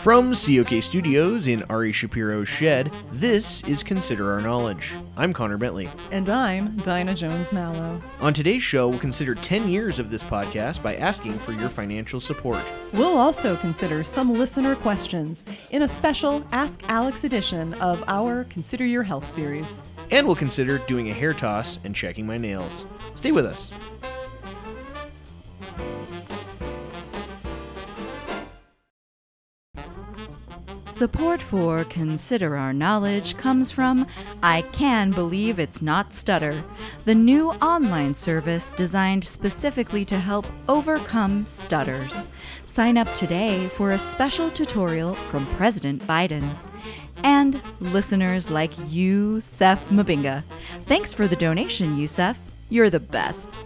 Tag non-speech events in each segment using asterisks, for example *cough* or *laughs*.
From COK Studios in Ari Shapiro's shed, this is Consider Our Knowledge. I'm Connor Bentley. And I'm Dinah Jones Mallow. On today's show, we'll consider 10 years of this podcast by asking for your financial support. We'll also consider some listener questions in a special Ask Alex edition of our Consider Your Health series. And we'll consider doing a hair toss and checking my nails. Stay with us. Support for Consider Our Knowledge comes from I Can Believe It's Not Stutter, the new online service designed specifically to help overcome stutters. Sign up today for a special tutorial from President Biden. And listeners like you, Seth Mabinga. Thanks for the donation, Yusef. You're the best.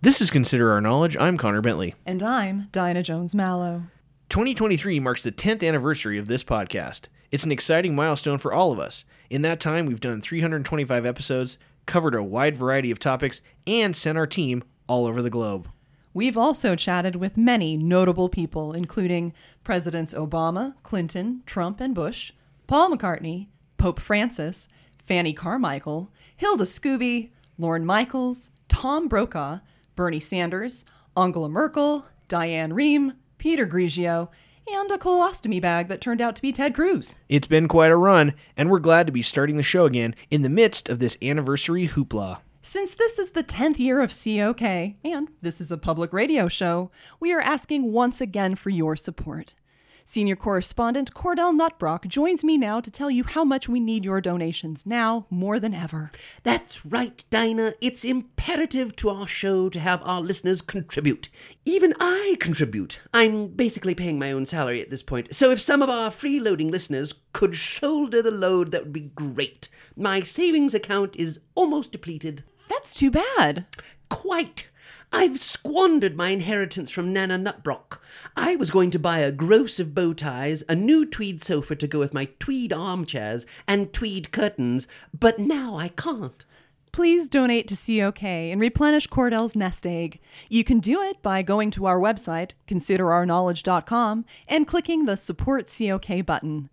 This is Consider Our Knowledge. I'm Connor Bentley. And I'm Dinah Jones Mallow. 2023 marks the 10th anniversary of this podcast. It's an exciting milestone for all of us. In that time, we've done 325 episodes, covered a wide variety of topics, and sent our team all over the globe. We've also chatted with many notable people, including Presidents Obama, Clinton, Trump, and Bush, Paul McCartney, Pope Francis, Fanny Carmichael, Hilda Scooby, Lorne Michaels, Tom Brokaw, Bernie Sanders, Angela Merkel, Diane Rehm, Peter Grigio, and a colostomy bag that turned out to be Ted Cruz. It's been quite a run, and we're glad to be starting the show again in the midst of this anniversary hoopla. Since this is the 10th year of COK, and this is a public radio show, we are asking once again for your support. Senior correspondent Cordell Nutbrock joins me now to tell you how much we need your donations now more than ever. That's right, Dinah. It's imperative to our show to have our listeners contribute. Even I contribute. I'm basically paying my own salary at this point. So if some of our freeloading listeners could shoulder the load, that would be great. My savings account is almost depleted. That's too bad. Quite. I've squandered my inheritance from Nana Nutbrock. I was going to buy a gross of bow ties, a new tweed sofa to go with my tweed armchairs, and tweed curtains, but now I can't. Please donate to COK and replenish Cordell's nest egg. You can do it by going to our website, considerourknowledge.com, and clicking the Support COK button.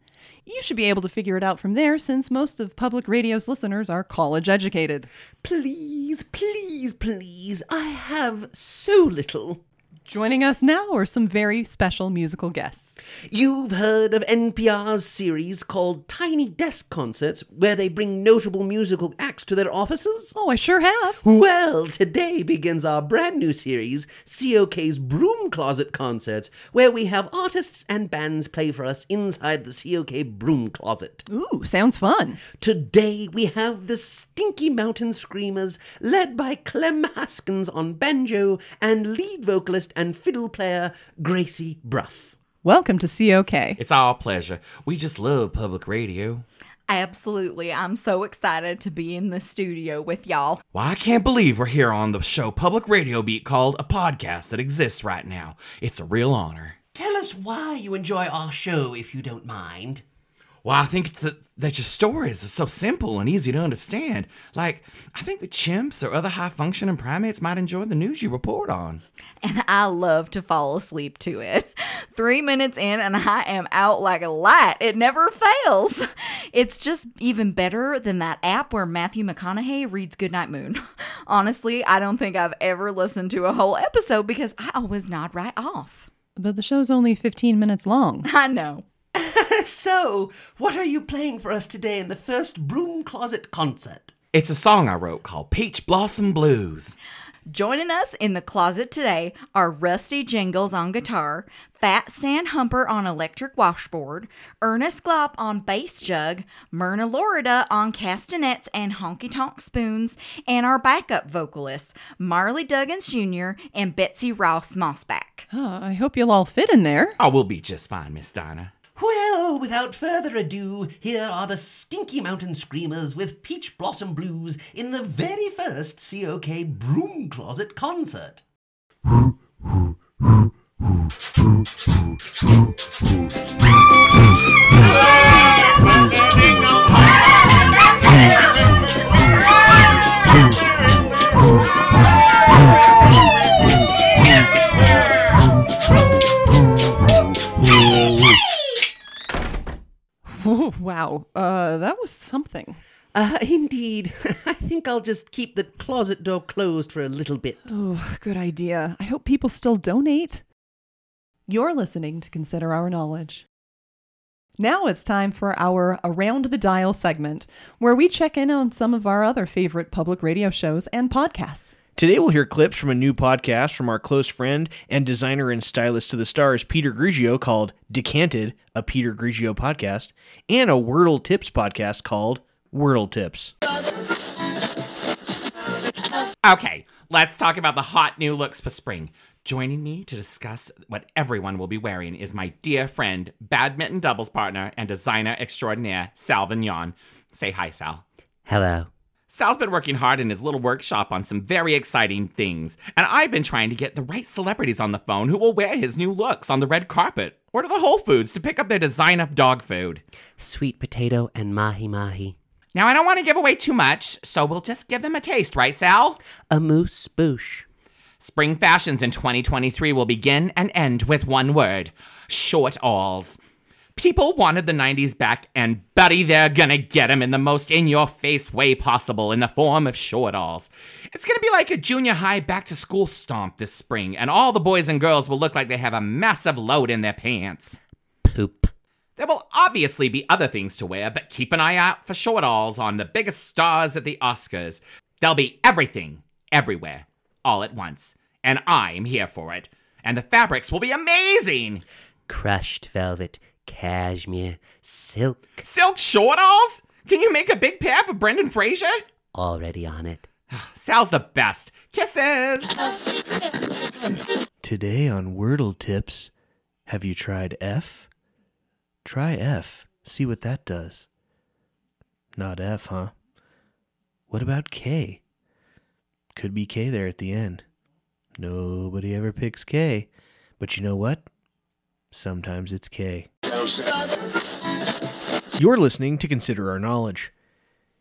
You should be able to figure it out from there since most of public radio's listeners are college educated. Please, please, please, I have so little. Joining us now are some very special musical guests. You've heard of NPR's series called Tiny Desk Concerts, where they bring notable musical acts to their offices? Oh, I sure have. Well, today begins our brand new series, COK's Broom Closet Concerts, where we have artists and bands play for us inside the COK Broom Closet. Ooh, sounds fun. Today we have the Stinky Mountain Screamers, led by Clem Haskins on banjo and lead vocalist and fiddle player Gracie Bruff. Welcome to COK. It's our pleasure. We just love public radio. Absolutely. I'm so excited to be in the studio with y'all. Well, I can't believe we're here on the show Public Radio Beat called a podcast that exists right now. It's a real honor. Tell us why you enjoy our show, if you don't mind. Well, I think it's that, that your stories are so simple and easy to understand. Like, I think the chimps or other high functioning primates might enjoy the news you report on. And I love to fall asleep to it. *laughs* Three minutes in, and I am out like a light. It never fails. *laughs* It's just even better than that app where Matthew McConaughey reads Goodnight Moon. *laughs* Honestly, I don't think I've ever listened to a whole episode because I always nod right off. But the show's only 15 minutes long. I know. So, what are you playing for us today in the first Broom Closet concert? It's a song I wrote called Peach Blossom Blues. Joining us in the closet today are Rusty Jingles on guitar, Fat Stan Humper on electric washboard, Ernest Glop on bass jug, Myrna Lorida on castanets and honky tonk spoons, and our backup vocalists, Marley Duggins Jr. and Betsy Ross Mossback. Huh, I hope you'll all fit in there. Oh, we'll be just fine, Miss Dinah. Well, without further ado, here are the Stinky Mountain Screamers with Peach Blossom Blues in the very first COK Broom Closet concert. *laughs* Wow, uh, that was something. Uh, indeed. *laughs* I think I'll just keep the closet door closed for a little bit. Oh, good idea. I hope people still donate. You're listening to Consider Our Knowledge. Now it's time for our Around the Dial segment, where we check in on some of our other favorite public radio shows and podcasts. Today we'll hear clips from a new podcast from our close friend and designer and stylist to the stars, Peter Grigio, called Decanted, a Peter Grigio podcast, and a Wordle Tips podcast called Wordle Tips. Okay, let's talk about the hot new looks for spring. Joining me to discuss what everyone will be wearing is my dear friend, badminton doubles partner, and designer extraordinaire, Sal Vignon. Say hi, Sal. Hello. Sal's been working hard in his little workshop on some very exciting things, and I've been trying to get the right celebrities on the phone who will wear his new looks on the red carpet or to the Whole Foods to pick up their design of dog food. Sweet potato and mahi mahi. Now, I don't want to give away too much, so we'll just give them a taste, right, Sal? A moose boosh. Spring fashions in 2023 will begin and end with one word short alls. People wanted the 90s back, and buddy, they're gonna get 'em in the most in your face way possible in the form of short alls. It's gonna be like a junior high back to school stomp this spring, and all the boys and girls will look like they have a massive load in their pants. Poop. There will obviously be other things to wear, but keep an eye out for short alls on the biggest stars at the Oscars. There'll be everything, everywhere, all at once. And I'm here for it. And the fabrics will be amazing! Crushed velvet, cashmere, silk. Silk short alls? Can you make a big pair for Brendan Fraser? Already on it. *sighs* Sal's the best. Kisses! Today on Wordle Tips, have you tried F? Try F. See what that does. Not F, huh? What about K? Could be K there at the end. Nobody ever picks K. But you know what? Sometimes it's K. *laughs* You're listening to Consider Our Knowledge.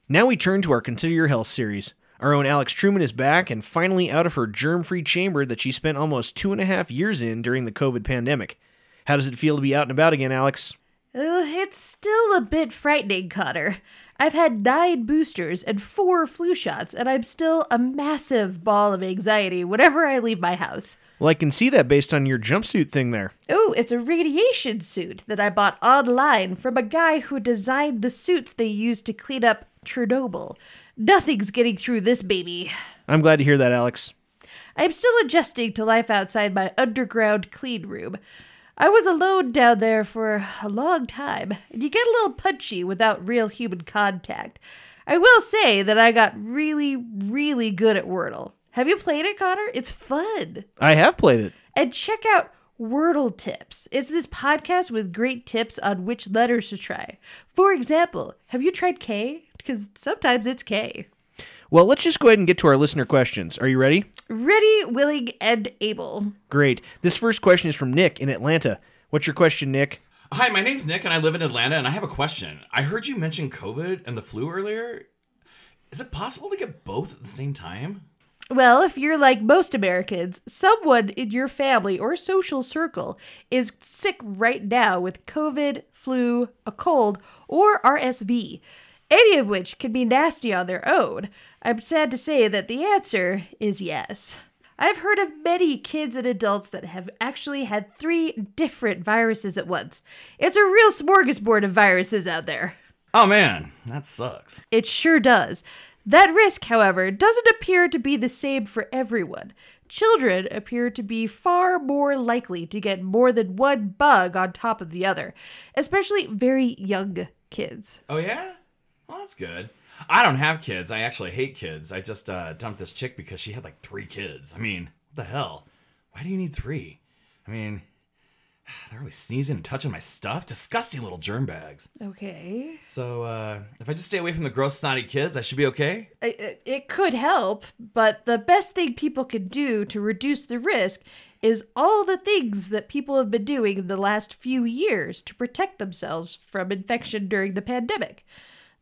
Now we turn to our Consider Your Health series. Our own Alex Truman is back and finally out of her germ free chamber that she spent almost two and a half years in during the COVID pandemic. How does it feel to be out and about again, Alex? Uh, it's still a bit frightening, Connor. I've had nine boosters and four flu shots, and I'm still a massive ball of anxiety whenever I leave my house. Well, I can see that based on your jumpsuit thing there. Oh, it's a radiation suit that I bought online from a guy who designed the suits they used to clean up Chernobyl. Nothing's getting through this baby. I'm glad to hear that, Alex. I'm still adjusting to life outside my underground clean room. I was alone down there for a long time, and you get a little punchy without real human contact. I will say that I got really, really good at Wordle. Have you played it, Connor? It's fun. I have played it. And check out Wordle Tips. It's this podcast with great tips on which letters to try. For example, have you tried K? Because sometimes it's K. Well, let's just go ahead and get to our listener questions. Are you ready? Ready, willing, and able. Great. This first question is from Nick in Atlanta. What's your question, Nick? Hi, my name's Nick, and I live in Atlanta, and I have a question. I heard you mention COVID and the flu earlier. Is it possible to get both at the same time? Well, if you're like most Americans, someone in your family or social circle is sick right now with COVID, flu, a cold, or RSV, any of which can be nasty on their own. I'm sad to say that the answer is yes. I've heard of many kids and adults that have actually had three different viruses at once. It's a real smorgasbord of viruses out there. Oh man, that sucks. It sure does. That risk, however, doesn't appear to be the same for everyone. Children appear to be far more likely to get more than one bug on top of the other, especially very young kids. Oh yeah? Well, that's good. I don't have kids. I actually hate kids. I just uh, dumped this chick because she had like three kids. I mean, what the hell? Why do you need three? I mean, *sighs* they're always sneezing and touching my stuff. Disgusting little germ bags. Okay. So, uh, if I just stay away from the gross, snotty kids, I should be okay? It, it could help, but the best thing people can do to reduce the risk is all the things that people have been doing in the last few years to protect themselves from infection during the pandemic.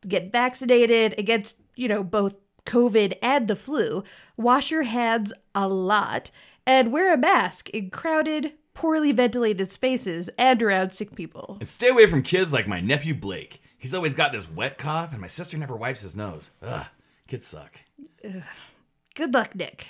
Get vaccinated against, you know, both COVID and the flu, wash your hands a lot, and wear a mask in crowded, poorly ventilated spaces and around sick people. And stay away from kids like my nephew Blake. He's always got this wet cough, and my sister never wipes his nose. Ugh, kids suck. Good luck, Nick.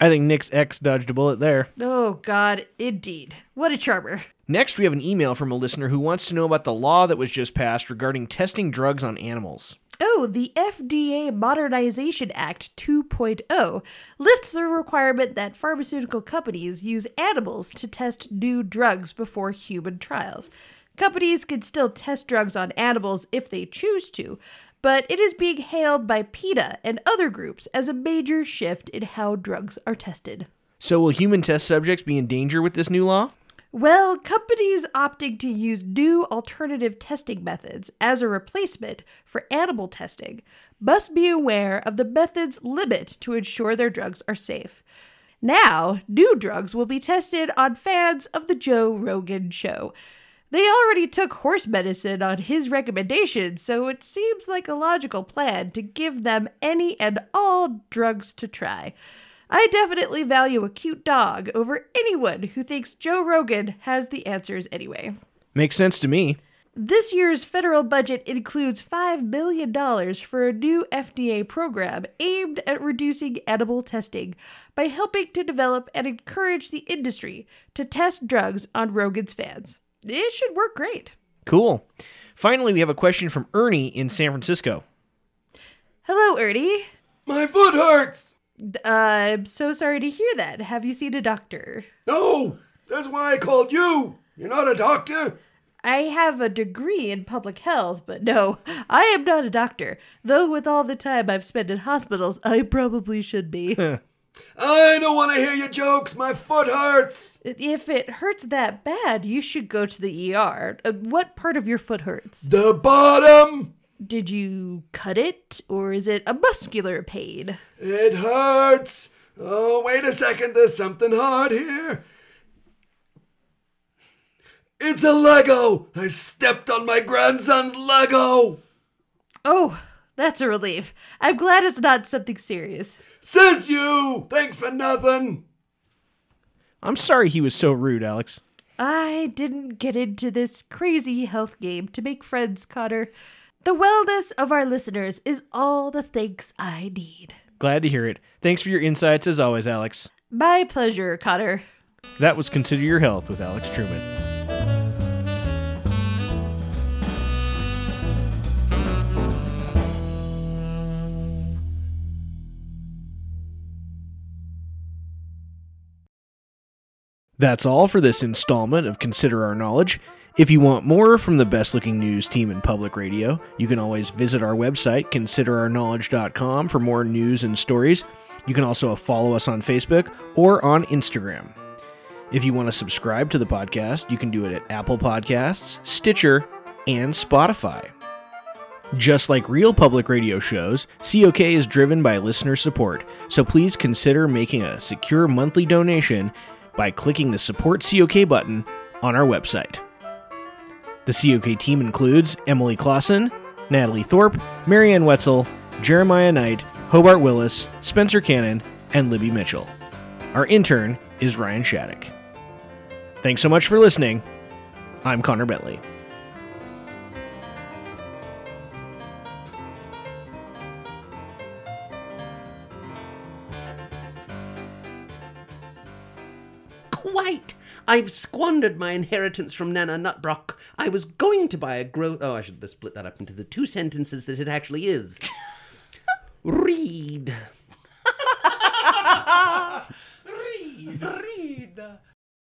I think Nick's ex dodged a bullet there. Oh, God, indeed. What a charmer. Next, we have an email from a listener who wants to know about the law that was just passed regarding testing drugs on animals. Oh, the FDA Modernization Act 2.0 lifts the requirement that pharmaceutical companies use animals to test new drugs before human trials. Companies can still test drugs on animals if they choose to, but it is being hailed by PETA and other groups as a major shift in how drugs are tested. So, will human test subjects be in danger with this new law? Well, companies opting to use new alternative testing methods as a replacement for animal testing must be aware of the method's limit to ensure their drugs are safe. Now, new drugs will be tested on fans of The Joe Rogan Show. They already took horse medicine on his recommendation, so it seems like a logical plan to give them any and all drugs to try. I definitely value a cute dog over anyone who thinks Joe Rogan has the answers anyway. Makes sense to me. This year's federal budget includes $5 million for a new FDA program aimed at reducing animal testing by helping to develop and encourage the industry to test drugs on Rogan's fans. It should work great. Cool. Finally, we have a question from Ernie in San Francisco. Hello, Ernie. My foot hurts! Uh, I'm so sorry to hear that. Have you seen a doctor? No! That's why I called you! You're not a doctor! I have a degree in public health, but no, I am not a doctor. Though, with all the time I've spent in hospitals, I probably should be. *laughs* I don't want to hear your jokes! My foot hurts! if it hurts that bad, you should go to the ER. Uh, what part of your foot hurts? The bottom! Did you cut it, or is it a muscular pain? It hurts! Oh, wait a second, there's something hard here. It's a Lego! I stepped on my grandson's Lego! Oh, that's a relief. I'm glad it's not something serious. Says you! Thanks for nothing! I'm sorry he was so rude, Alex. I didn't get into this crazy health game to make friends, Cotter. The wellness of our listeners is all the thanks I need. Glad to hear it. Thanks for your insights as always, Alex. My pleasure, Cotter. That was Consider Your Health with Alex Truman. That's all for this installment of Consider Our Knowledge. If you want more from the best looking news team in public radio, you can always visit our website, considerourknowledge.com, for more news and stories. You can also follow us on Facebook or on Instagram. If you want to subscribe to the podcast, you can do it at Apple Podcasts, Stitcher, and Spotify. Just like real public radio shows, COK is driven by listener support, so please consider making a secure monthly donation by clicking the Support COK button on our website. The COK team includes Emily Clausen, Natalie Thorpe, Marianne Wetzel, Jeremiah Knight, Hobart Willis, Spencer Cannon, and Libby Mitchell. Our intern is Ryan Shattuck. Thanks so much for listening. I'm Connor Bentley. I've squandered my inheritance from Nana Nutbrock. I was going to buy a grow. Oh, I should split that up into the two sentences that it actually is. *laughs* *laughs* Read. Read. Read.